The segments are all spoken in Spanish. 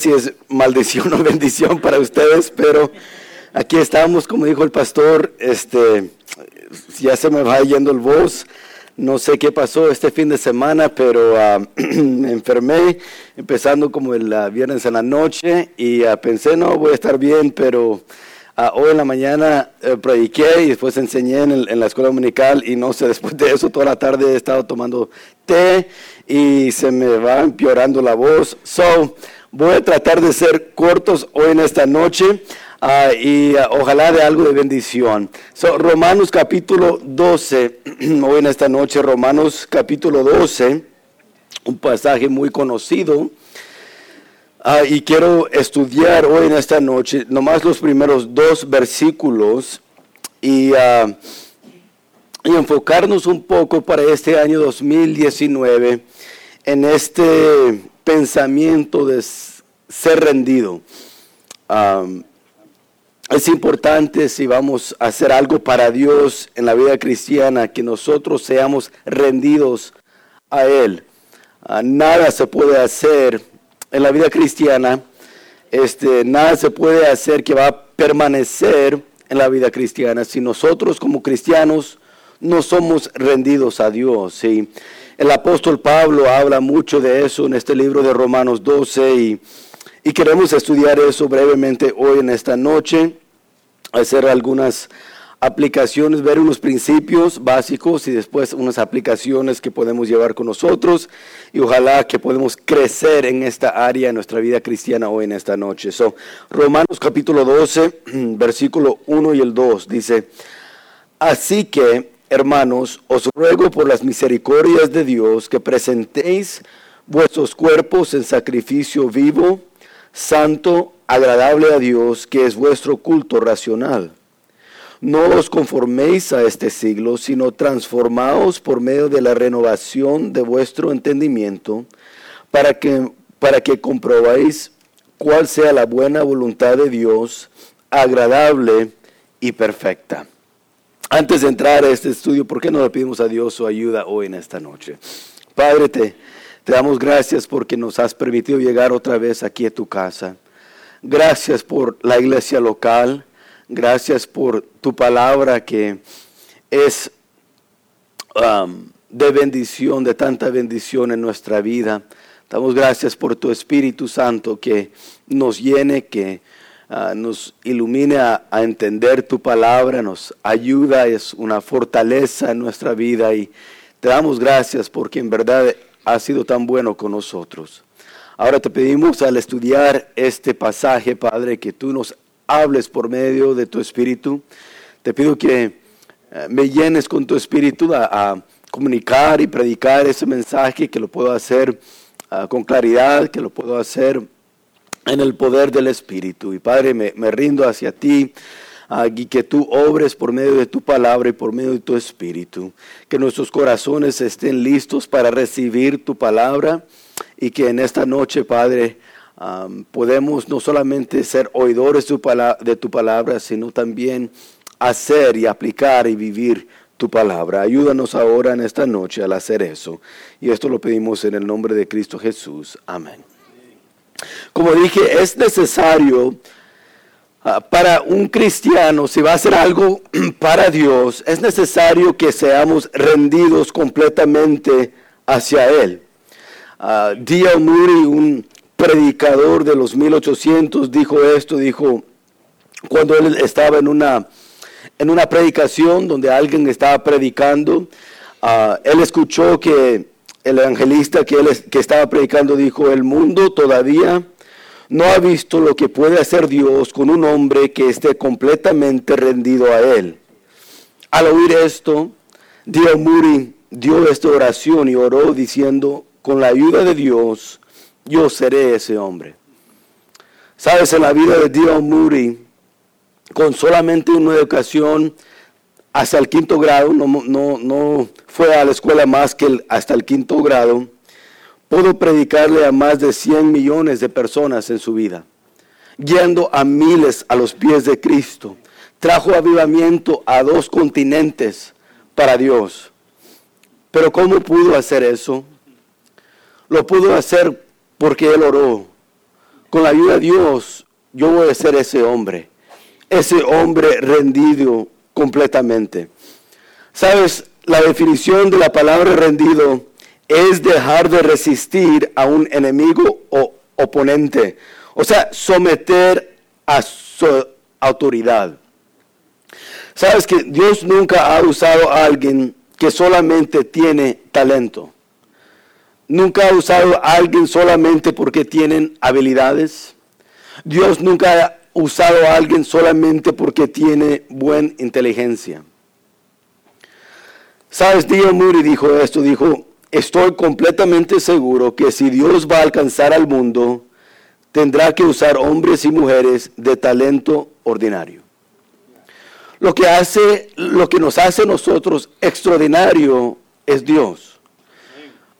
si es maldición o bendición para ustedes, pero aquí estamos, como dijo el pastor, este, ya se me va yendo el voz. No sé qué pasó este fin de semana, pero ah, me enfermé, empezando como el ah, viernes en la noche, y ah, pensé, no, voy a estar bien, pero hoy en la mañana eh, prediqué y después enseñé en, en, la escuela dominical, y no sé, después de eso toda la tarde he estado tomando té y se me va empeorando la voz. So, Voy a tratar de ser cortos hoy en esta noche ah, y ah, ojalá de algo de bendición. Romanos capítulo 12, hoy en esta noche, Romanos capítulo 12, un pasaje muy conocido. Ah, y quiero estudiar hoy en esta noche nomás los primeros dos versículos y, y enfocarnos un poco para este año 2019 en este pensamiento de ser rendido. es importante si vamos a hacer algo para Dios en la vida cristiana, que nosotros seamos rendidos a Él. Ah, nada se puede hacer en la vida cristiana, este, nada se puede hacer que va a permanecer en la vida cristiana si nosotros como cristianos no somos rendidos a Dios. ¿sí? El apóstol Pablo habla mucho de eso en este libro de Romanos 12 y, queremos estudiar eso brevemente hoy en esta noche, hacer algunas aplicaciones, ver unos principios básicos y después unas aplicaciones que podemos llevar con nosotros y ojalá que podamos crecer en esta área en nuestra vida cristiana hoy en esta noche. So, Romanos capítulo 12, versículo 1 y el 2 dice, así que Hermanos, os ruego por las misericordias de Dios que presentéis vuestros cuerpos en sacrificio vivo, santo, agradable a Dios, que es vuestro culto racional. No os conforméis a este siglo, sino transformaos por medio de la renovación de vuestro entendimiento, para que, para que comprobéis cuál sea la buena voluntad de Dios, agradable y perfecta. Antes de entrar a este estudio, ¿por qué no le pedimos a Dios su ayuda hoy en esta noche? Padre, te, damos gracias porque nos has permitido llegar otra vez aquí a tu casa. Gracias por la iglesia local. Gracias por tu palabra que es de bendición, de tanta bendición en nuestra vida. Damos gracias por tu Espíritu Santo que nos llene, que Ah, nos ilumina a, entender tu palabra, nos ayuda, es una fortaleza en nuestra vida y te damos gracias porque en verdad has sido tan bueno con nosotros. Ahora te pedimos al estudiar este pasaje, Padre, que tú nos hables por medio de tu Espíritu. Te pido que eh, me llenes con tu Espíritu a, comunicar y predicar ese mensaje, que lo puedo hacer ah, con claridad, que lo puedo hacer en el poder del Espíritu. Y Padre, me, rindo hacia ti y que tú obres por medio de tu palabra y por medio de tu Espíritu. Que nuestros corazones estén listos para recibir tu palabra y que en esta noche, Padre, podemos no solamente ser oidores de tu palabra, sino también hacer y aplicar y vivir tu palabra. Ayúdanos ahora en esta noche al hacer eso. Y esto lo pedimos en el nombre de Cristo Jesús. Amén. Como dije, es necesario ah, para un cristiano, si va a hacer algo para Dios, es necesario que seamos rendidos completamente hacia Él. Uh, D.L. Moody, un predicador de los 1800, dijo esto, dijo, cuando él estaba en una, en una predicación donde alguien estaba predicando, ah, él escuchó que el evangelista que, estaba predicando dijo, el mundo todavía no ha visto lo que puede hacer Dios con un hombre que esté completamente rendido a Él. Al oír esto, Dio Muri dio esta oración y oró diciendo, con la ayuda de Dios, yo seré ese hombre. Sabes, en la vida de Dio Muri, con solamente una educación hasta el quinto grado, no, no, no fue a la escuela más que hasta el quinto grado, pudo predicarle a más de 100 millones de personas en su vida, guiando a miles a los pies de Cristo. Trajo avivamiento a dos continentes para Dios. Pero ¿cómo pudo hacer eso? Lo pudo hacer porque Él oró, con la ayuda de Dios, yo voy a ser ese hombre, ese hombre rendido completamente. Sabes, la definición de la palabra rendido es dejar de resistir a un enemigo o oponente, o sea, someter a su autoridad. Sabes que Dios nunca ha usado a alguien que solamente tiene talento. Nunca ha usado a alguien solamente porque tienen habilidades. Dios nunca usado a alguien solamente porque tiene buena inteligencia. Sabes, Dio Moody dijo esto, dijo, estoy completamente seguro que si Dios va a alcanzar al mundo, tendrá que usar hombres y mujeres de talento ordinario. Lo que hace, lo que nos hace nosotros extraordinario es Dios.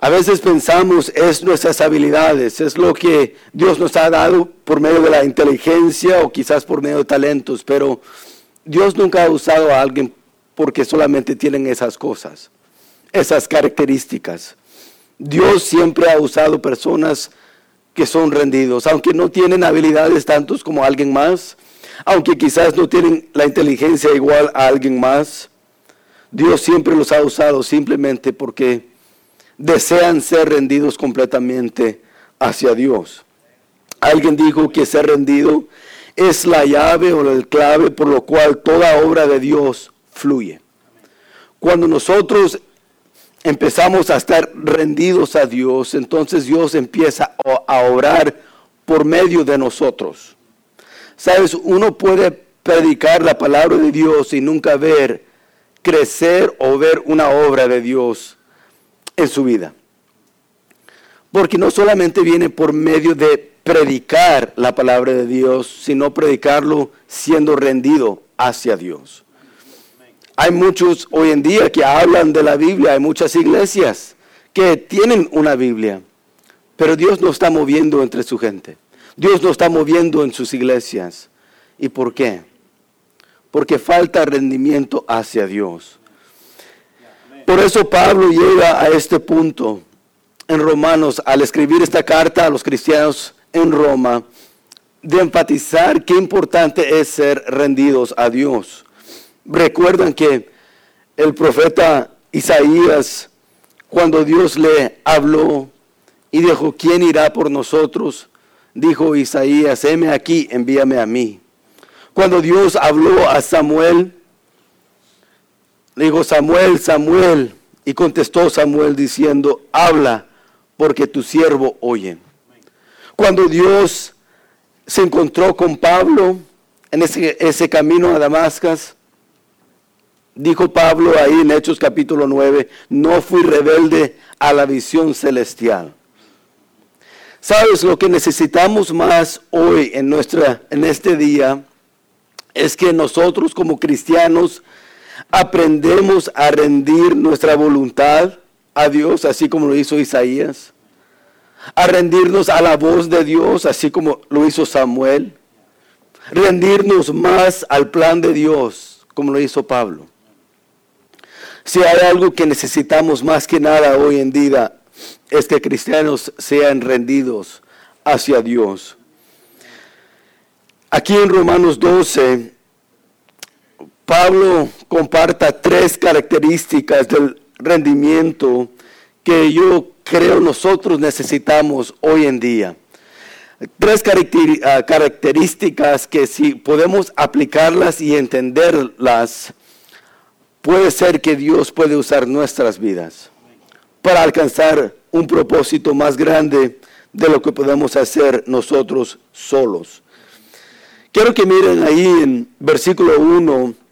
A veces pensamos es nuestras habilidades, es lo que Dios nos ha dado por medio de la inteligencia o quizás por medio de talentos, pero Dios nunca ha usado a alguien porque solamente tienen esas cosas, esas características. Dios siempre ha usado personas que son rendidos, aunque no tienen habilidades tantos como alguien más, aunque quizás no tienen la inteligencia igual a alguien más. Dios siempre los ha usado simplemente porque desean ser rendidos completamente hacia Dios. Alguien dijo que ser rendido es la llave o el clave por lo cual toda obra de Dios fluye. Cuando nosotros empezamos a estar rendidos a Dios, entonces Dios empieza a orar por medio de nosotros. Sabes, uno puede predicar la palabra de Dios y nunca ver crecer o ver una obra de Dios en su vida. Porque no solamente viene por medio de predicar la palabra de Dios, sino predicarlo siendo rendido hacia Dios. Hay muchos hoy en día que hablan de la Biblia, hay muchas iglesias que tienen una Biblia, pero Dios no está moviendo entre su gente. Dios no está moviendo en sus iglesias. ¿Y por qué? Porque falta rendimiento hacia Dios. Por eso Pablo llega a este punto en Romanos al escribir esta carta a los cristianos en Roma de enfatizar qué importante es ser rendidos a Dios. Recuerdan que el profeta Isaías, cuando Dios le habló y dijo, ¿quién irá por nosotros? Dijo Isaías, heme aquí, envíame a mí. Cuando Dios habló a Samuel, le dijo, Samuel, Samuel. Y contestó Samuel diciendo, habla, porque tu siervo oye. Cuando Dios se encontró con Pablo en ese, ese camino a Damascus, dijo Pablo ahí en Hechos capítulo 9, no fui rebelde a la visión celestial. ¿Sabes lo que necesitamos más hoy en, nuestra, en este día? Es que nosotros como cristianos aprendemos a rendir nuestra voluntad a Dios, así como lo hizo Isaías, a rendirnos a la voz de Dios, así como lo hizo Samuel, rendirnos más al plan de Dios, como lo hizo Pablo. Si hay algo que necesitamos más que nada hoy en día, es que cristianos sean rendidos hacia Dios. Aquí en Romanos 12, Pablo comparta tres características del rendimiento que yo creo nosotros necesitamos hoy en día. Tres ah, características que si podemos aplicarlas y entenderlas, puede ser que Dios puede usar nuestras vidas para alcanzar un propósito más grande de lo que podemos hacer nosotros solos. Quiero que miren ahí en versículo 1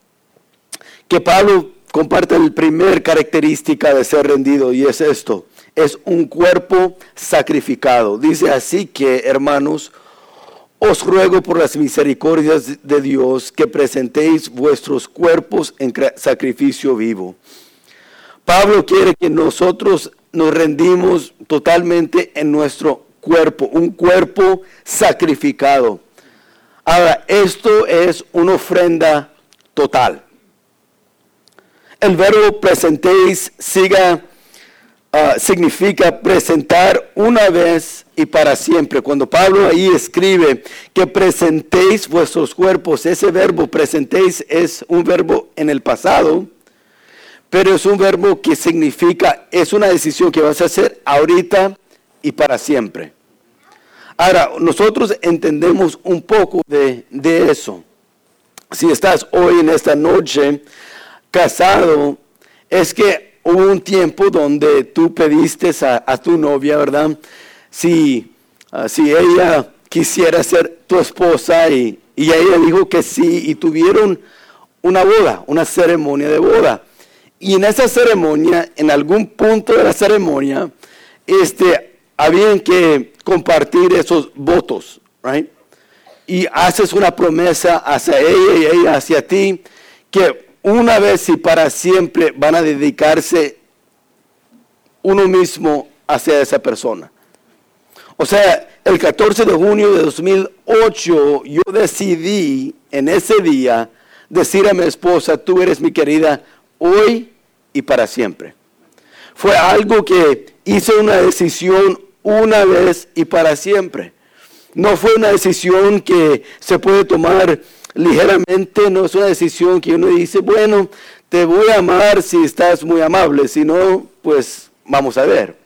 que Pablo comparte la primera característica de ser rendido y es esto, es un cuerpo sacrificado. Dice así que, hermanos, os ruego por las misericordias de Dios que presentéis vuestros cuerpos en sacrificio vivo. Pablo quiere que nosotros nos rendimos totalmente en nuestro cuerpo, un cuerpo sacrificado. Ahora, esto es una ofrenda total el verbo presentéis siga, ah, significa presentar una vez y para siempre. Cuando Pablo ahí escribe que presentéis vuestros cuerpos, ese verbo presentéis es un verbo en el pasado, pero es un verbo que significa, es una decisión que vas a hacer ahorita y para siempre. Ahora, nosotros entendemos un poco de, eso. Si estás hoy en esta noche casado, es que hubo un tiempo donde tú pediste a, tu novia, ¿verdad? Si, ah, si ella quisiera ser tu esposa y, y ella dijo que sí y tuvieron una boda, una ceremonia de boda. Y en esa ceremonia, en algún punto de la ceremonia, este, habían que compartir esos votos, right? Y haces una promesa hacia ella y ella hacia ti, que una vez y para siempre van a dedicarse uno mismo hacia esa persona. O sea, el 14 de junio de 2008 yo decidí en ese día decir a mi esposa, tú eres mi querida hoy y para siempre. Fue algo que hice una decisión una vez y para siempre. No fue una decisión que se puede tomar ligeramente, no es una decisión que uno dice, bueno, te voy a amar si estás muy amable, si no, pues vamos a ver.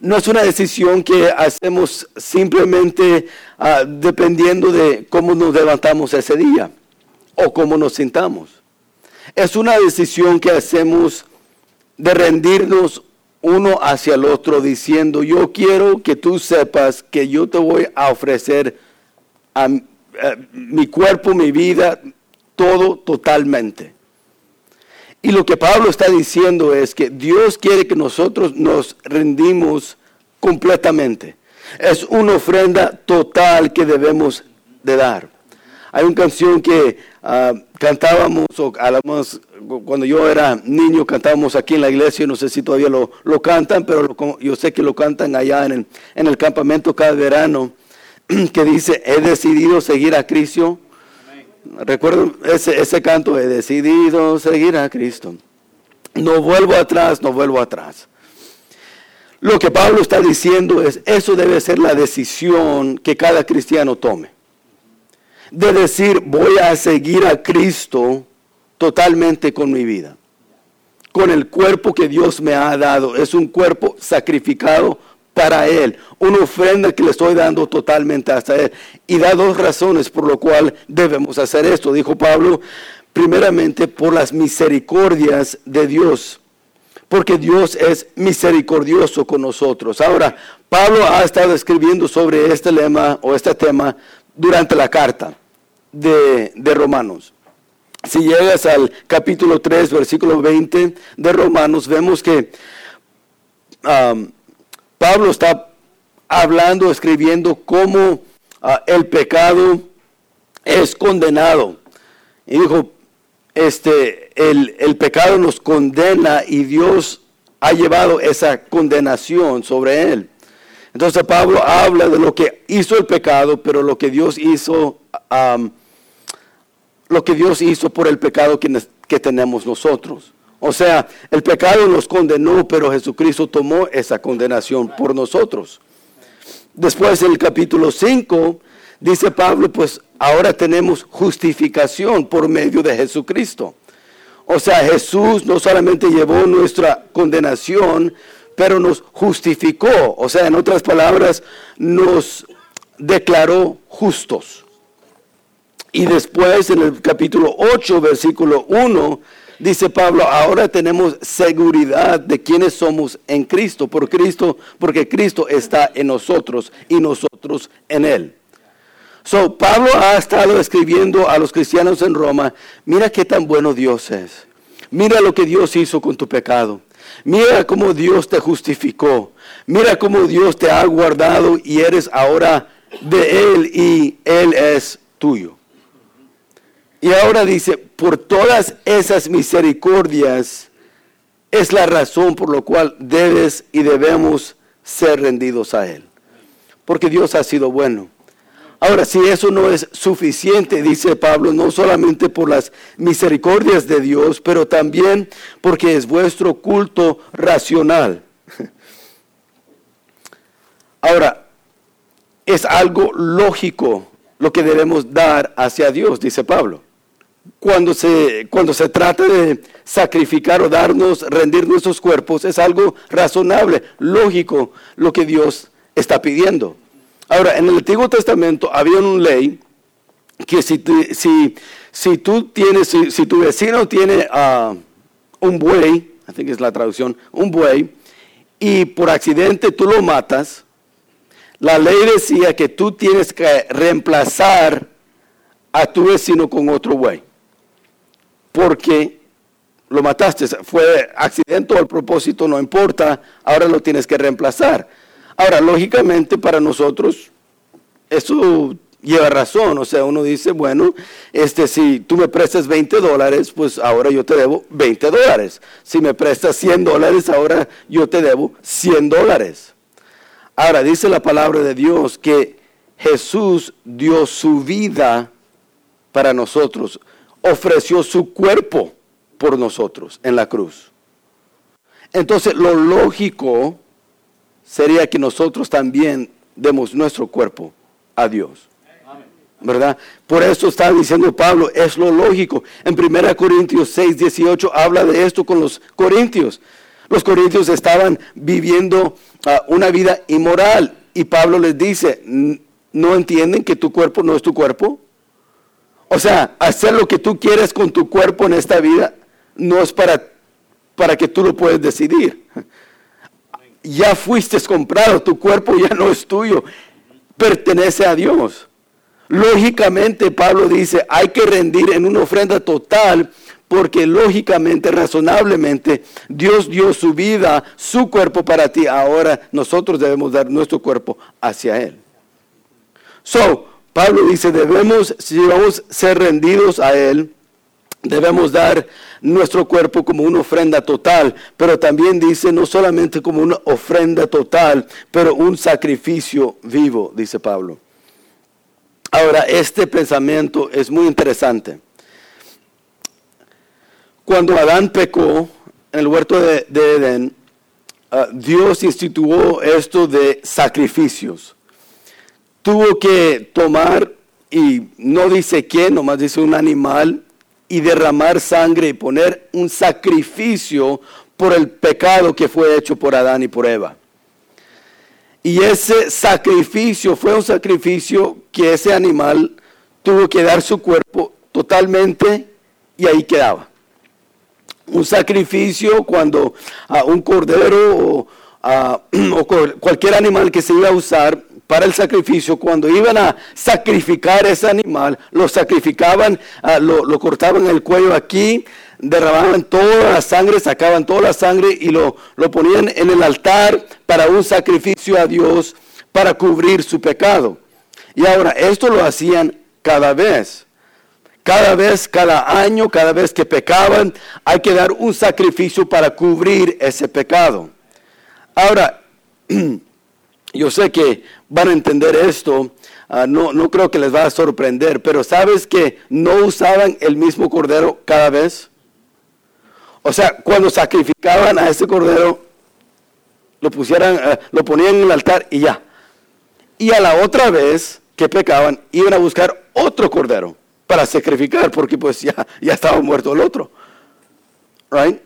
No es una decisión que hacemos simplemente ah, dependiendo de cómo nos levantamos ese día o cómo nos sintamos. Es una decisión que hacemos de rendirnos uno hacia el otro diciendo, yo quiero que tú sepas que yo te voy a ofrecer a, mi cuerpo, mi vida, todo totalmente. Y lo que Pablo está diciendo es que Dios quiere que nosotros nos rendimos completamente. Es una ofrenda total que debemos de dar. Hay una canción que ah, cantábamos, o cuando yo era niño, cantábamos aquí en la iglesia, no sé si todavía lo, cantan, pero yo sé que lo cantan allá en el, en el campamento cada verano, que dice, he decidido seguir a Cristo. Recuerdo ese, ese canto, he decidido seguir a Cristo. No vuelvo atrás, no vuelvo atrás. Lo que Pablo está diciendo es, eso debe ser la decisión que cada cristiano tome de decir, voy a seguir a Cristo totalmente con mi vida, con el cuerpo que Dios me ha dado. Es un cuerpo sacrificado para Él, una ofrenda que le estoy dando totalmente hasta Él. Y da dos razones por lo cual debemos hacer esto, dijo Pablo, primeramente por las misericordias de Dios, porque Dios es misericordioso con nosotros. Ahora, Pablo ha estado escribiendo sobre este lema o este tema durante la carta de, Romanos. Si llegas al capítulo 3, versículo 20 de Romanos, vemos que um, Pablo está hablando, escribiendo cómo uh, el pecado es condenado. Y dijo, este, el, el pecado nos condena y Dios ha llevado esa condenación sobre él. Entonces Pablo habla de lo que hizo el pecado, pero lo que Dios hizo, lo que Dios hizo por el pecado que, que tenemos nosotros. O sea, el pecado nos condenó, pero Jesucristo tomó esa condenación por nosotros. Después en el capítulo 5 dice Pablo, pues ahora tenemos justificación por medio de Jesucristo. O sea, Jesús no solamente llevó nuestra condenación, pero nos justificó, o sea, en otras palabras, nos declaró justos. Y después en el capítulo 8, versículo 1, dice Pablo, ahora tenemos seguridad de quiénes somos en Cristo, por Cristo, porque Cristo está en nosotros y nosotros en él. So, Pablo ha estado escribiendo a los cristianos en Roma, mira qué tan bueno Dios es. Mira lo que Dios hizo con tu pecado. Mira cómo Dios te justificó. Mira cómo Dios te ha guardado y eres ahora de Él y Él es tuyo. Y ahora dice, por todas esas misericordias es la razón por la cual debes y debemos ser rendidos a Él. Porque Dios ha sido bueno. Ahora, si eso no es suficiente, dice Pablo, no solamente por las misericordias de Dios, pero también porque es vuestro culto racional. Ahora, es algo lógico lo que debemos dar hacia Dios, dice Pablo. Cuando se, cuando se trata de sacrificar o darnos, rendir nuestros cuerpos, es algo razonable, lógico lo que Dios está pidiendo. Ahora, en el Antiguo Testamento había una ley que si, si, si tú tienes, si, tu vecino tiene uh, un buey, I think es la traducción, un buey, y por accidente tú lo matas, la ley decía que tú tienes que reemplazar a tu vecino con otro buey. Porque lo mataste, fue accidente o al propósito, no importa, ahora lo tienes que reemplazar. Ahora, lógicamente para nosotros, eso lleva razón, o sea, uno dice, bueno, este, si tú me prestas 20 dólares, pues ahora yo te debo 20 dólares. Si me prestas 100 dólares, ahora yo te debo 100 dólares. Ahora, dice la palabra de Dios que Jesús dio su vida para nosotros, ofreció su cuerpo por nosotros en la cruz. Entonces, lo lógico sería que nosotros también demos nuestro cuerpo a Dios. ¿verdad? Por eso está diciendo Pablo, es lo lógico. En 1 Corintios 6, 18 habla de esto con los corintios. Los corintios estaban viviendo ah, una vida inmoral y Pablo les dice, ¿no entienden que tu cuerpo no es tu cuerpo? O sea, hacer lo que tú quieres con tu cuerpo en esta vida no es para, para que tú lo puedes decidir. Ya fuiste comprado, tu cuerpo ya no es tuyo, pertenece a Dios. Lógicamente, Pablo dice, hay que rendir en una ofrenda total porque lógicamente, razonablemente, Dios dio su vida, su cuerpo para ti. Ahora nosotros debemos dar nuestro cuerpo hacia Él. So, Pablo dice, debemos, si vamos ser rendidos a Él, debemos dar nuestro cuerpo como una ofrenda total, pero también dice no solamente como una ofrenda total, pero un sacrificio vivo, dice Pablo. Ahora, este pensamiento es muy interesante. Cuando Adán pecó en el huerto de, Edén, ah, Dios instituyó esto de sacrificios. Tuvo que tomar, y no dice quién, nomás dice un animal, y derramar sangre y poner un sacrificio por el pecado que fue hecho por Adán y por Eva. Y ese sacrificio fue un sacrificio que ese animal tuvo que dar su cuerpo totalmente y ahí quedaba. Un sacrificio cuando a un cordero o, o cualquier animal que se iba a usar para el sacrificio, cuando iban a sacrificar ese animal, lo sacrificaban, lo, lo cortaban el cuello aquí, derramaban toda la sangre, sacaban toda la sangre y lo, lo ponían en el altar para un sacrificio a Dios para cubrir su pecado. Y ahora, esto lo hacían cada vez. Cada vez, cada año, cada vez que pecaban, hay que dar un sacrificio para cubrir ese pecado. Ahora, yo sé que van a entender esto, ah, no, no creo que les va a sorprender, pero ¿sabes que no usaban el mismo cordero cada vez? O sea, cuando sacrificaban a ese cordero, lo pusieran, eh, lo ponían en el altar y ya. Y a la otra vez que pecaban, iban a buscar otro cordero para sacrificar, porque pues ya, ya estaba muerto el otro. Right?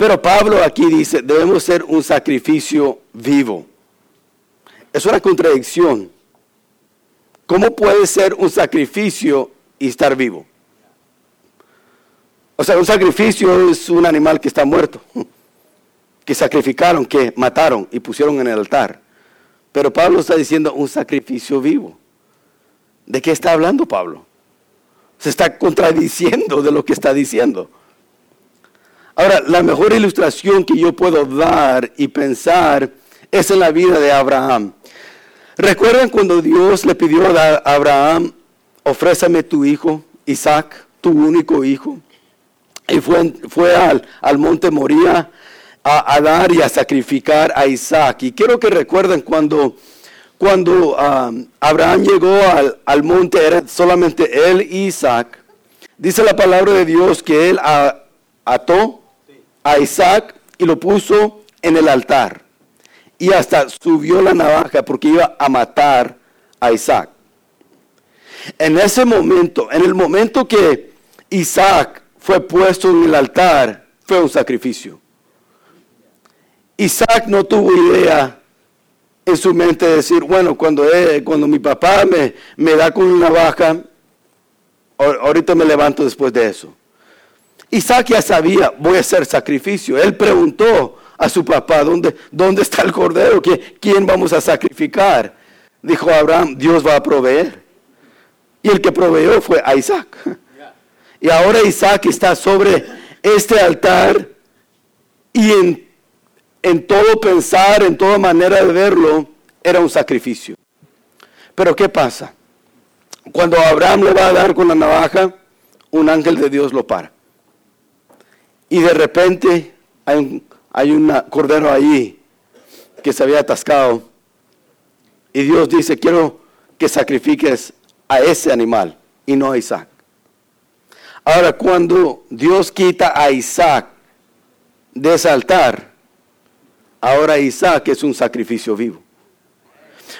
Pero Pablo aquí dice, debemos ser un sacrificio vivo. Es una contradicción. ¿Cómo puede ser un sacrificio y estar vivo? O sea, un sacrificio es un animal que está muerto, que sacrificaron, que mataron y pusieron en el altar. Pero Pablo está diciendo un sacrificio vivo. ¿De qué está hablando Pablo? Se está contradiciendo de lo que está diciendo. Ahora, la mejor ilustración que yo puedo dar y pensar es en la vida de Abraham. ¿Recuerdan cuando Dios le pidió a Abraham, ofrézame tu hijo, Isaac, tu único hijo? y fue, fue al, al, monte Moría a, dar y a sacrificar a Isaac. Y quiero que recuerden cuando, cuando um, Abraham llegó al, al, monte, era solamente él y Isaac. Dice la palabra de Dios que él ató a Isaac y lo puso en el altar. y hasta subió la navaja porque iba a matar a Isaac. En ese momento, en el momento que Isaac fue puesto en el altar, fue un sacrificio. Isaac no tuvo idea en su mente de decir, bueno, cuando, cuando mi papá me, me da con una navaja, ahorita me levanto después de eso. Isaac ya sabía, voy a hacer sacrificio. Él preguntó a su papá, ¿dónde, dónde está el cordero? ¿Quién vamos a sacrificar? Dijo Abraham, Dios va a proveer. Y el que proveyó fue a Isaac. Y ahora Isaac está sobre este altar y en, en todo pensar, en toda manera de verlo, era un sacrificio. Pero ¿qué pasa? Cuando Abraham le va a dar con la navaja, un ángel de Dios lo para. Y de repente hay un, hay un cordero ahí que se había atascado. Y Dios dice, quiero que sacrifiques a ese animal y no a Isaac. Ahora, cuando Dios quita a Isaac de ese altar, ahora Isaac es un sacrificio vivo.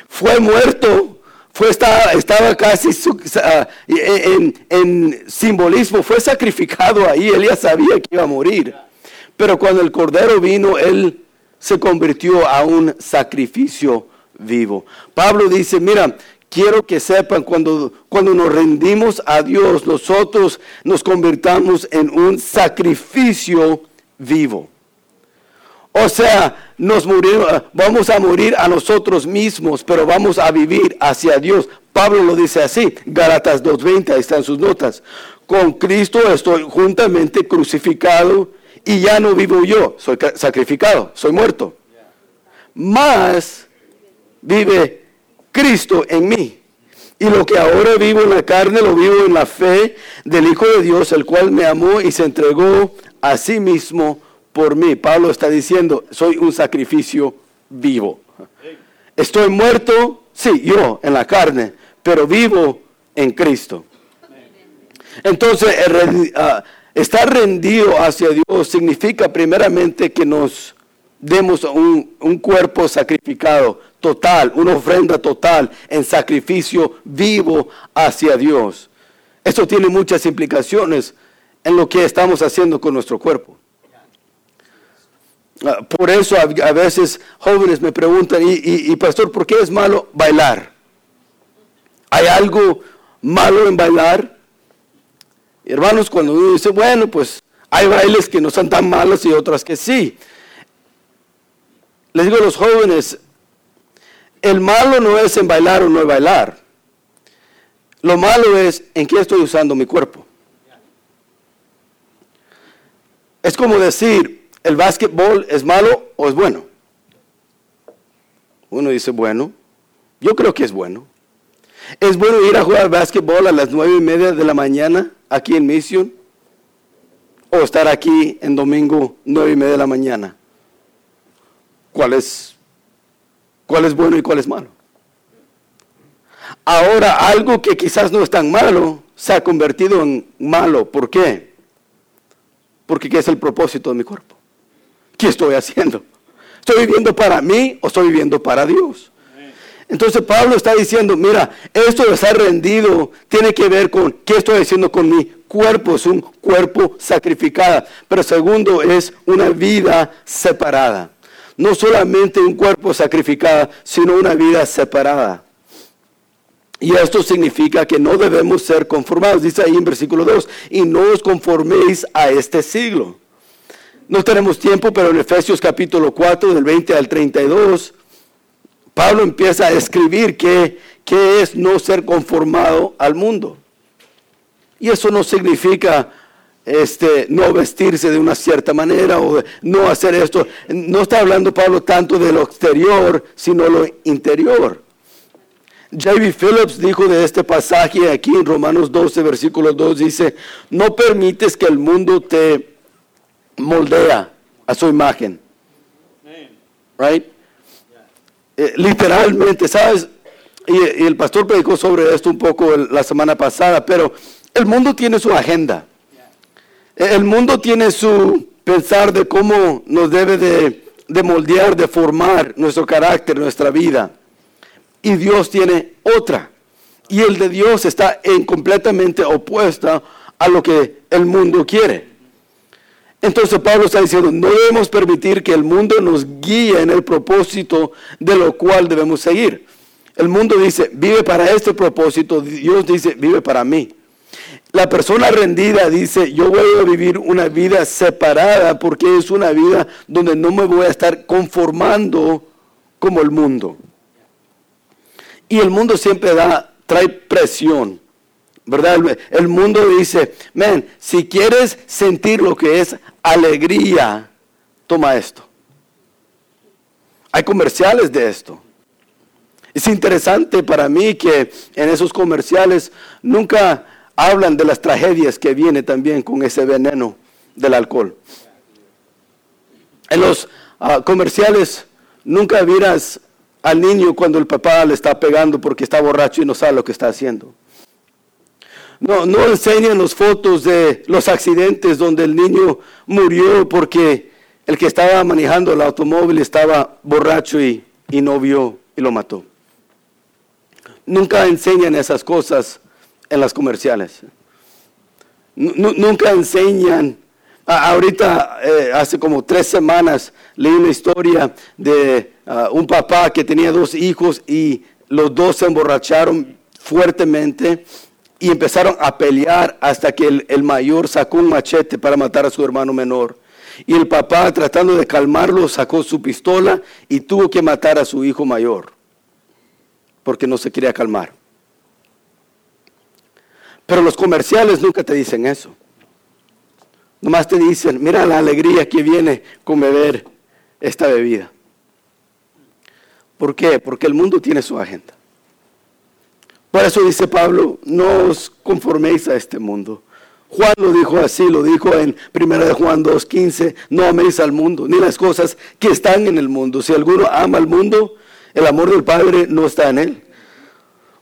Fue muerto fue, estaba, estaba casi en, en, simbolismo, fue sacrificado ahí, él ya sabía que iba a morir. Pero cuando el Cordero vino, él se convirtió a un sacrificio vivo. Pablo dice, mira, quiero que sepan, cuando, cuando nos rendimos a Dios, nosotros nos convirtamos en un sacrificio vivo. O sea, nos morimos, vamos a morir a nosotros mismos, pero vamos a vivir hacia Dios. Pablo lo dice así, Gálatas 2.20, ahí están sus notas. Con Cristo estoy juntamente crucificado y ya no vivo yo, soy sacrificado, soy muerto. Más vive Cristo en mí. Y lo que ahora vivo en la carne, lo vivo en la fe del Hijo de Dios, el cual me amó y se entregó a sí mismo por mí. Pablo está diciendo, soy un sacrificio vivo. Estoy muerto, sí, yo en la carne, pero vivo en Cristo. Entonces, ah, estar rendido hacia Dios significa primeramente que nos demos un, un, cuerpo sacrificado total, una ofrenda total en sacrificio vivo hacia Dios. Eso tiene muchas implicaciones en lo que estamos haciendo con nuestro cuerpo. Ah, por eso a, veces jóvenes me preguntan, y, pastor, ¿por qué es malo bailar? ¿Hay algo malo en bailar? Hermanos, cuando uno dice, bueno, pues hay bailes que no son tan malos y otras que sí. Les digo a los jóvenes, el malo no es en bailar o no bailar. Lo malo es en qué estoy usando mi cuerpo. Es como decir, ¿el básquetbol es malo o es bueno? Uno dice, bueno, yo creo que es bueno. ¿Es bueno ir a jugar básquetbol a las nueve y media de la mañana aquí en Mission? ¿O estar aquí en domingo nueve y media de la mañana? ¿Cuál es, cuál es bueno y cuál es malo? Ahora, algo que quizás no es tan malo se ha convertido en malo. ¿Por qué? Porque ¿qué es el propósito de mi cuerpo? ¿Qué estoy haciendo? ¿Estoy viviendo para mí o estoy viviendo para Dios? Entonces Pablo está diciendo, mira, esto de estar rendido tiene que ver con qué estoy haciendo con mi cuerpo, es un cuerpo sacrificado. Pero segundo es una vida separada. No solamente un cuerpo sacrificado, sino una vida separada. Y esto significa que no debemos ser conformados, dice ahí en versículo 2, y no os conforméis a este siglo no tenemos tiempo, pero en Efesios capítulo 4, del 20 al 32, Pablo empieza a escribir qué, qué es no ser conformado al mundo. Y eso no significa este, no vestirse de una cierta manera o no hacer esto. No está hablando Pablo tanto de lo exterior, sino lo interior. J.B. Phillips dijo de este pasaje aquí en Romanos 12, versículo 2, dice, no permites que el mundo te moldea a su imagen. Right? Eh, literalmente, ¿sabes? Y, el pastor predicó sobre esto un poco la semana pasada, pero el mundo tiene su agenda. El mundo tiene su pensar de cómo nos debe de, de moldear, de formar nuestro carácter, nuestra vida. Y Dios tiene otra. Y el de Dios está en completamente opuesta a lo que el mundo quiere. Entonces Pablo está diciendo, no debemos permitir que el mundo nos guíe en el propósito de lo cual debemos seguir. El mundo dice, vive para este propósito, Dios dice, vive para mí. La persona rendida dice, yo voy a vivir una vida separada porque es una vida donde no me voy a estar conformando como el mundo. Y el mundo siempre da, trae presión, ¿verdad? El mundo dice, men, si quieres sentir lo que es alegría, toma esto. Hay comerciales de esto. Es interesante para mí que en esos comerciales nunca hablan de las tragedias que viene también con ese veneno del alcohol. En los ah, comerciales nunca miras al niño cuando el papá le está pegando porque está borracho y no sabe lo que está haciendo. No, no enseñan las fotos de los accidentes donde el niño murió porque el que estaba manejando el automóvil estaba borracho y, y no vio y lo mató. Nunca enseñan esas cosas en las comerciales. nunca enseñan. ahorita, eh, hace como tres semanas, leí una historia de ah, un papá que tenía dos hijos y los dos se emborracharon fuertemente y empezaron a pelear hasta que el, el, mayor sacó un machete para matar a su hermano menor. Y el papá, tratando de calmarlo, sacó su pistola y tuvo que matar a su hijo mayor porque no se quería calmar. Pero los comerciales nunca te dicen eso. Nomás te dicen, mira la alegría que viene con beber esta bebida. ¿Por qué? Porque el mundo tiene su agenda. Por eso dice Pablo, no os conforméis a este mundo. Juan lo dijo así, lo dijo en 1 de Juan 2.15, no améis al mundo, ni las cosas que están en el mundo. Si alguno ama al mundo, el amor del Padre no está en él.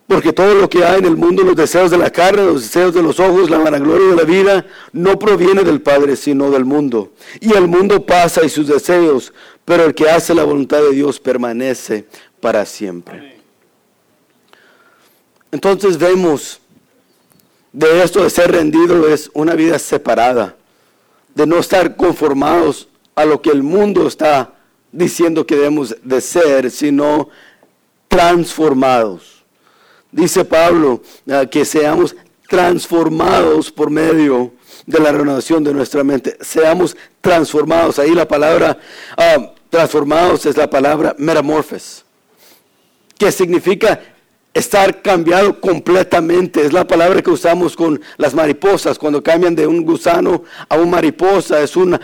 Porque todo lo que hay en el mundo, los deseos de la carne, los deseos de los ojos, la vanagloria de la vida, no proviene del Padre, sino del mundo. Y el mundo pasa y sus deseos, pero el que hace la voluntad de Dios permanece para siempre. Entonces vemos de esto de ser rendido es una vida separada, de no estar conformados a lo que el mundo está diciendo que debemos de ser, sino transformados dice Pablo, ah, que seamos transformados por medio de la renovación de nuestra mente. Seamos transformados. Ahí la palabra ah, transformados es la palabra metamorfos, que significa estar cambiado completamente. Es la palabra que usamos con las mariposas. Cuando cambian de un gusano a un mariposa, es una,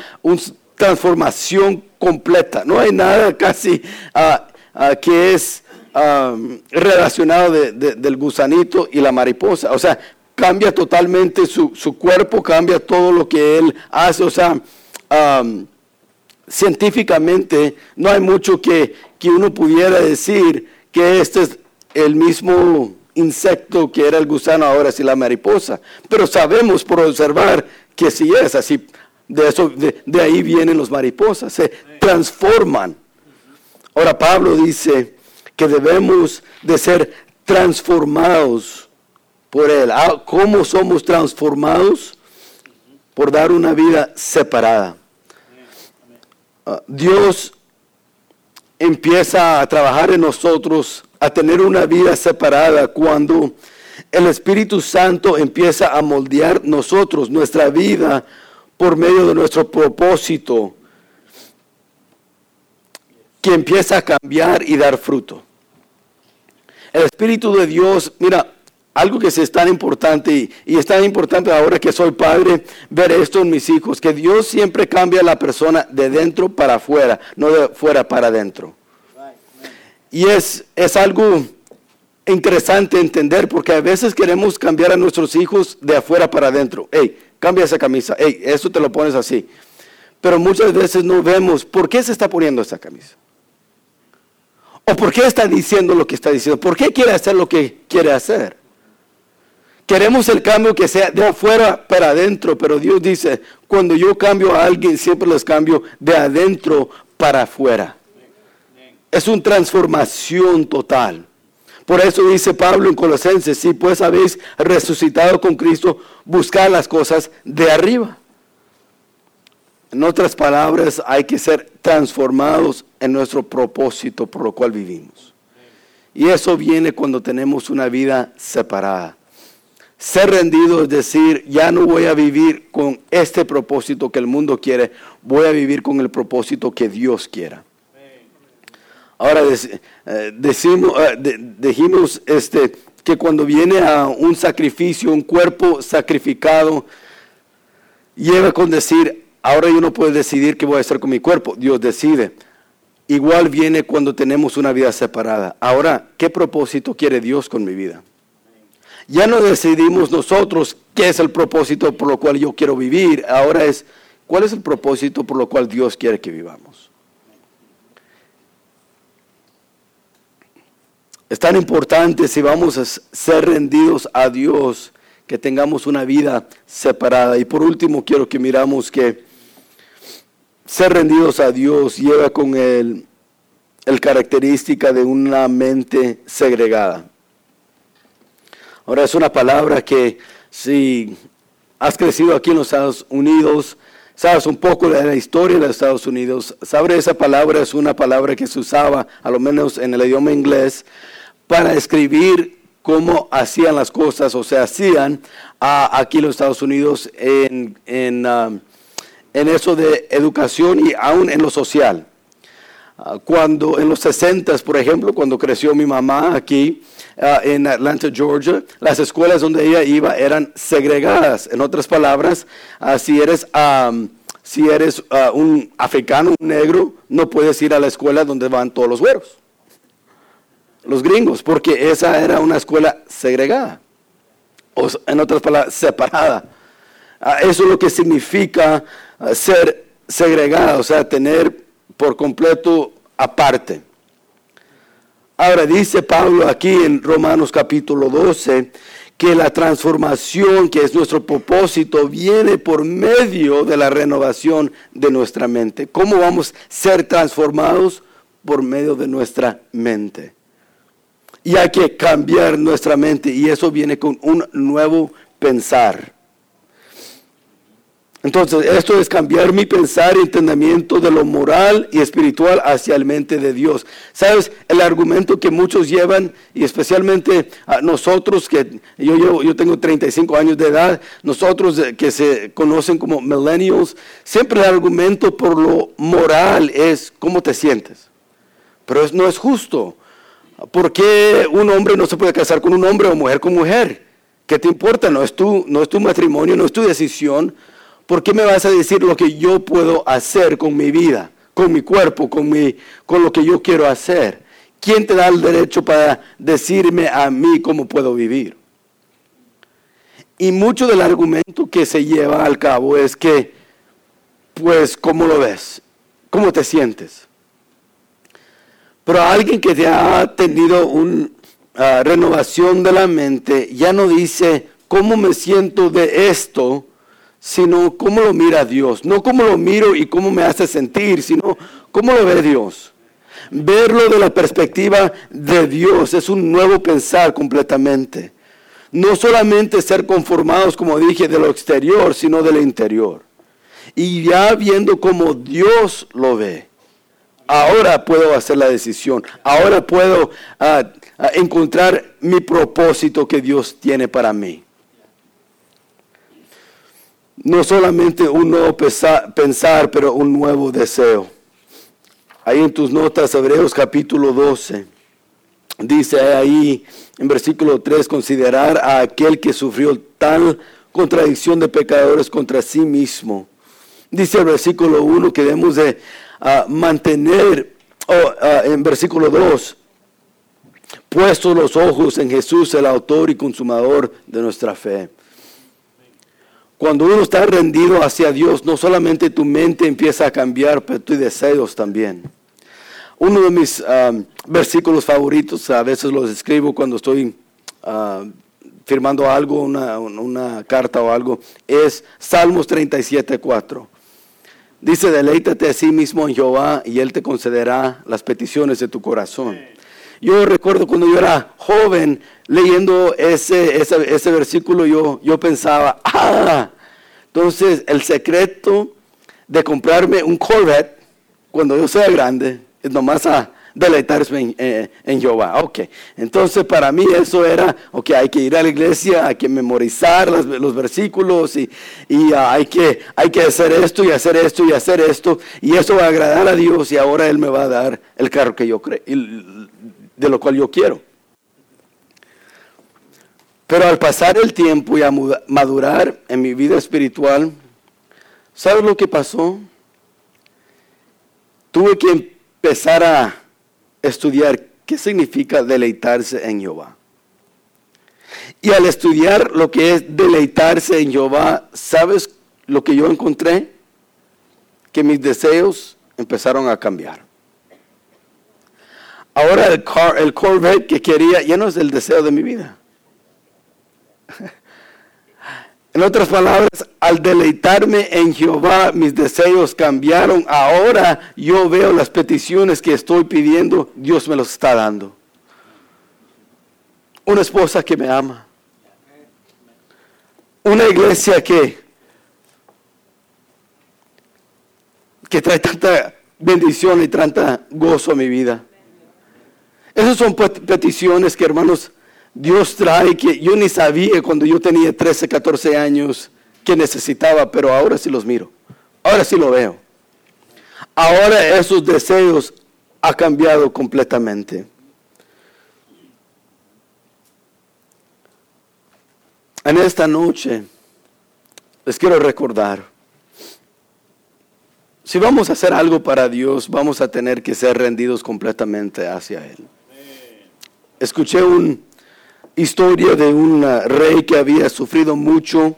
transformación completa. No hay nada casi ah, que es relacionado del gusanito y la mariposa. O sea, cambia totalmente su, cuerpo, cambia todo lo que él hace. O sea, científicamente no hay mucho que, que uno pudiera decir que este es el mismo insecto que era el gusano, ahora sí la mariposa. Pero sabemos por observar que si es así. De, eso, de, de ahí vienen los mariposas, se transforman. Ahora Pablo dice, que debemos de ser transformados por Él. Ah, ¿Cómo somos transformados? Por dar una vida separada. Ah, Dios empieza a trabajar en nosotros, a tener una vida separada cuando el Espíritu Santo empieza a moldear nosotros, nuestra vida, por medio de nuestro propósito que empieza a cambiar y dar fruto. El Espíritu de Dios, mira, algo que es tan importante y, es tan importante ahora que soy padre, ver esto en mis hijos, que Dios siempre cambia a la persona de dentro para afuera, no de fuera para adentro. Y es, es algo interesante entender porque a veces queremos cambiar a nuestros hijos de afuera para adentro. Hey, cambia esa camisa, hey, eso te lo pones así. Pero muchas veces no vemos por qué se está poniendo esa camisa. ¿O por qué está diciendo lo que está diciendo? ¿Por qué quiere hacer lo que quiere hacer? Queremos el cambio que sea de afuera para adentro, pero Dios dice, cuando yo cambio a alguien, siempre los cambio de adentro para afuera. Es una transformación total. Por eso dice Pablo en Colosenses, si pues habéis resucitado con Cristo, buscad las cosas de arriba. En otras palabras, hay que ser transformados en nuestro propósito por lo cual vivimos. Y eso viene cuando tenemos una vida separada. Ser rendido es decir, ya no voy a vivir con este propósito que el mundo quiere, voy a vivir con el propósito que Dios quiera. Ahora eh, decimos, eh, dijimos este, que cuando viene a un sacrificio, un cuerpo sacrificado, lleva con decir, ahora yo no puedo decidir qué voy a hacer con mi cuerpo, Dios decide. Igual viene cuando tenemos una vida separada. Ahora, ¿qué propósito quiere Dios con mi vida? Ya no decidimos nosotros qué es el propósito por lo cual yo quiero vivir. Ahora es, ¿cuál es el propósito por lo cual Dios quiere que vivamos? Es tan importante si vamos a ser rendidos a Dios que tengamos una vida separada. Y por último quiero que miramos que ser rendidos a Dios lleva con el, el característica de una mente segregada. Ahora es una palabra que si has crecido aquí en los Estados Unidos, sabes un poco de la historia de los Estados Unidos, sabes esa palabra es una palabra que se usaba, a lo menos en el idioma inglés, para escribir cómo hacían las cosas o se hacían aquí en los Estados Unidos en, en, um, en eso de educación y aún en lo social. Ah, cuando en los 60, por ejemplo, cuando creció mi mamá aquí ah, en Atlanta, Georgia, las escuelas donde ella iba eran segregadas. En otras palabras, ah, si eres, si eres un africano, un negro, no puedes ir a la escuela donde van todos los güeros los gringos, porque esa era una escuela segregada, o en otras palabras, separada. Ah, eso es lo que significa ah, ser segregada, o sea, tener por completo aparte. Ahora dice Pablo aquí en Romanos capítulo 12 que la transformación, que es nuestro propósito, viene por medio de la renovación de nuestra mente. ¿Cómo vamos a ser transformados? Por medio de nuestra mente. Y hay que cambiar nuestra mente y eso viene con un nuevo pensar. Entonces, esto es cambiar mi pensar y entendimiento de lo moral y espiritual hacia el mente de Dios. ¿Sabes? El argumento que muchos llevan, y especialmente a nosotros, que yo, yo, yo tengo 35 años de edad, nosotros que se conocen como millennials, siempre el argumento por lo moral es cómo te sientes. Pero no es justo. ¿Por qué un hombre no se puede casar con un hombre o mujer con mujer? ¿Qué te importa? No es tu, no es tu matrimonio, no es tu decisión. ¿Por qué me vas a decir lo que yo puedo hacer con mi vida, con mi cuerpo, con, mi, con lo que yo quiero hacer? ¿Quién te da el derecho para decirme a mí cómo puedo vivir? Y mucho del argumento que se lleva al cabo es que, pues, ¿cómo lo ves? ¿Cómo te sientes? Pero alguien que ya ha tenido una ah, renovación de la mente ya no dice cómo me siento de esto, sino cómo lo mira Dios. No cómo lo miro y cómo me hace sentir, sino cómo lo ve Dios. Verlo de la perspectiva de Dios es un nuevo pensar completamente. No solamente ser conformados, como dije, de lo exterior, sino del interior. Y ya viendo cómo Dios lo ve ahora puedo hacer la decisión, ahora puedo ah, ah, encontrar mi propósito que Dios tiene para mí. No solamente un nuevo pensar, pero un nuevo deseo. Ahí en tus notas, Hebreos capítulo 12, dice ahí en versículo 3, considerar a aquel que sufrió tal contradicción de pecadores contra sí mismo. Dice el versículo 1 que debemos de a mantener, en versículo 2, puestos los ojos en Jesús, el autor y consumador de nuestra fe. Cuando uno está rendido hacia Dios, no solamente tu mente empieza a cambiar, pero tus deseos también. Uno de mis versículos favoritos, a veces los escribo cuando estoy firmando algo, una, una, carta o algo, es Salmos 37, 4 Dice, deleítate a sí mismo en Jehová y Él te concederá las peticiones de tu corazón. Yo recuerdo cuando yo era joven leyendo ese, ese, versículo, yo, yo pensaba, ah, entonces el secreto de comprarme un Corvette cuando yo sea grande es nomás a deleitarse en, eh, en, Jehová. Ok, entonces para mí eso era, ok, hay que ir a la iglesia, hay que memorizar los, versículos y, y ah, hay, que, hay que hacer esto y hacer esto y hacer esto y eso va a agradar a Dios y ahora Él me va a dar el carro que yo creo, de lo cual yo quiero. Pero al pasar el tiempo y a madurar en mi vida espiritual, ¿sabes lo que pasó? Tuve que empezar a estudiar qué significa deleitarse en Jehová. Y al estudiar lo que es deleitarse en Jehová, ¿sabes lo que yo encontré? Que mis deseos empezaron a cambiar. Ahora el, el Corvette que quería ya no es el deseo de mi vida. En otras palabras, al deleitarme en Jehová, mis deseos cambiaron. Ahora yo veo las peticiones que estoy pidiendo, Dios me los está dando. Una esposa que me ama. Una iglesia que, que trae tanta bendición y tanta gozo a mi vida. Esas son peticiones que, hermanos, Dios trae que yo ni sabía cuando yo tenía 13, 14 años que necesitaba, pero ahora sí los miro. Ahora sí lo veo. Ahora esos deseos ha cambiado completamente. En esta noche les quiero recordar, si vamos a hacer algo para Dios, vamos a tener que ser rendidos completamente hacia Él. Escuché un, historia de un rey que había sufrido mucho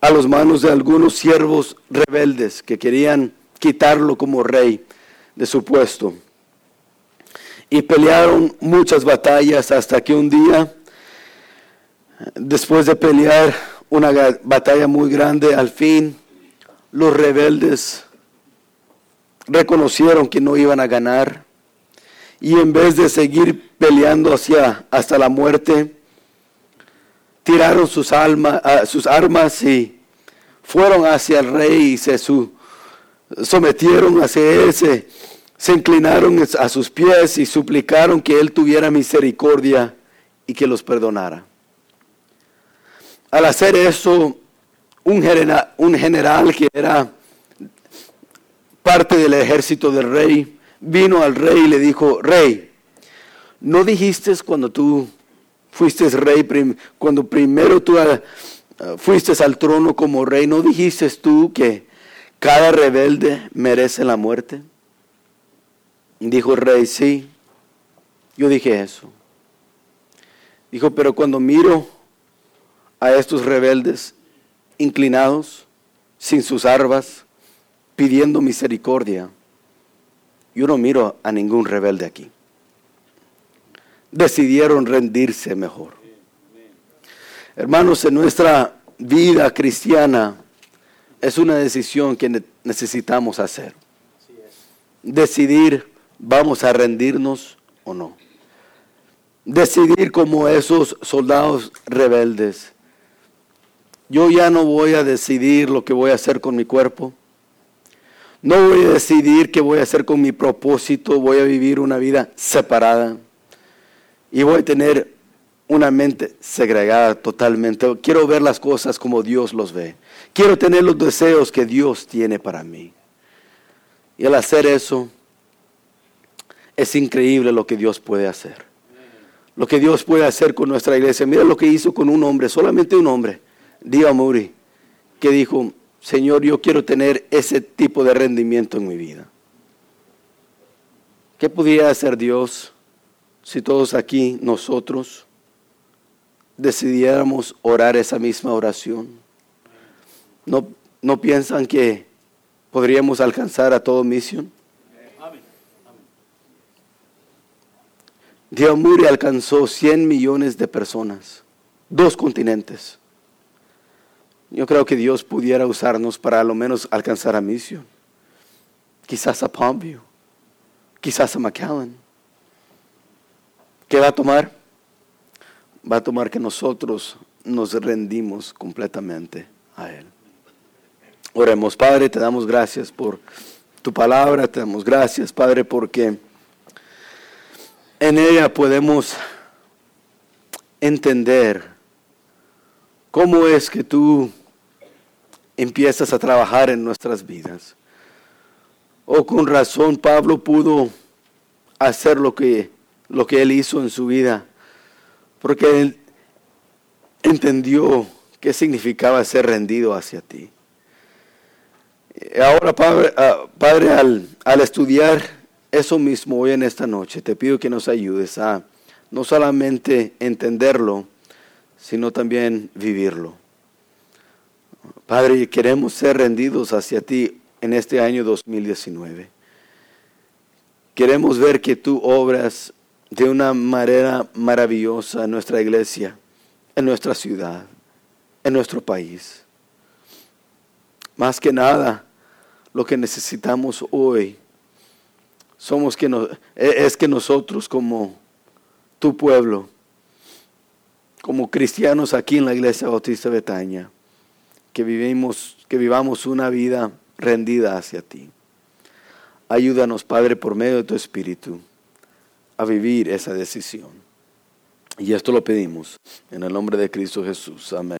a los manos de algunos siervos rebeldes que querían quitarlo como rey de su puesto. Y pelearon muchas batallas hasta que un día, después de pelear una batalla muy grande, al fin los rebeldes reconocieron que no iban a ganar y en vez de seguir peleando hacia, hasta la muerte, tiraron sus, ah, sus armas y fueron hacia el rey y se sometieron hacia él, se, se inclinaron a sus pies y suplicaron que él tuviera misericordia y que los perdonara. Al hacer eso, un general, un general que era parte del ejército del rey, vino al rey y le dijo, rey, ¿no dijiste cuando tú fuiste rey, cuando primero tú ah, fuiste al trono como rey, ¿no dijiste tú que cada rebelde merece la muerte? Dijo el rey, sí, yo dije eso. Dijo, pero cuando miro a estos rebeldes inclinados, sin sus armas, pidiendo misericordia, yo no miro a ningún rebelde aquí decidieron rendirse mejor. Hermanos, en nuestra vida cristiana es una decisión que necesitamos hacer. Decidir, vamos a rendirnos o no. Decidir como esos soldados rebeldes. Yo ya no voy a decidir lo que voy a hacer con mi cuerpo. No voy a decidir qué voy a hacer con mi propósito. Voy a vivir una vida separada y voy a tener una mente segregada totalmente. Quiero ver las cosas como Dios los ve. Quiero tener los deseos que Dios tiene para mí. Y al hacer eso, es increíble lo que Dios puede hacer. Lo que Dios puede hacer con nuestra iglesia. Mira lo que hizo con un hombre, solamente un hombre, Diva Muri, que dijo, Señor, yo quiero tener ese tipo de rendimiento en mi vida. ¿Qué podía hacer Dios? Si todos aquí, nosotros, decidiéramos orar esa misma oración? ¿No, no piensan que podríamos alcanzar a todo misión? Muri alcanzó 100 millones de personas, dos continentes. Yo creo que Dios pudiera usarnos para a lo menos alcanzar a misión. quizás a Palmview, quizás a McAllen. ¿Qué va a tomar? Va a tomar que nosotros nos rendimos completamente a Él. Oremos, Padre, te damos gracias por tu palabra, te damos gracias, Padre, porque en ella podemos entender cómo es que tú empiezas a trabajar en nuestras vidas. O con razón Pablo pudo hacer lo que, lo que él hizo en su vida, porque él entendió qué significaba ser rendido hacia ti. Ahora, Padre, ah, al estudiar eso mismo hoy en esta noche, te pido que nos ayudes a no solamente entenderlo, sino también vivirlo. Padre, queremos ser rendidos hacia ti en este año 2019. Queremos ver que tú obras de una manera maravillosa en nuestra iglesia, en nuestra ciudad, en nuestro país. Más que nada, lo que necesitamos hoy somos que e, es que nosotros como tu pueblo, como cristianos aquí en la Iglesia Bautista Betania, que vivimos, que vivamos una vida rendida hacia ti. Ayúdanos, Padre, por medio de tu Espíritu, a vivir esa decisión. Y esto lo pedimos en el nombre de Cristo Jesús. Amén.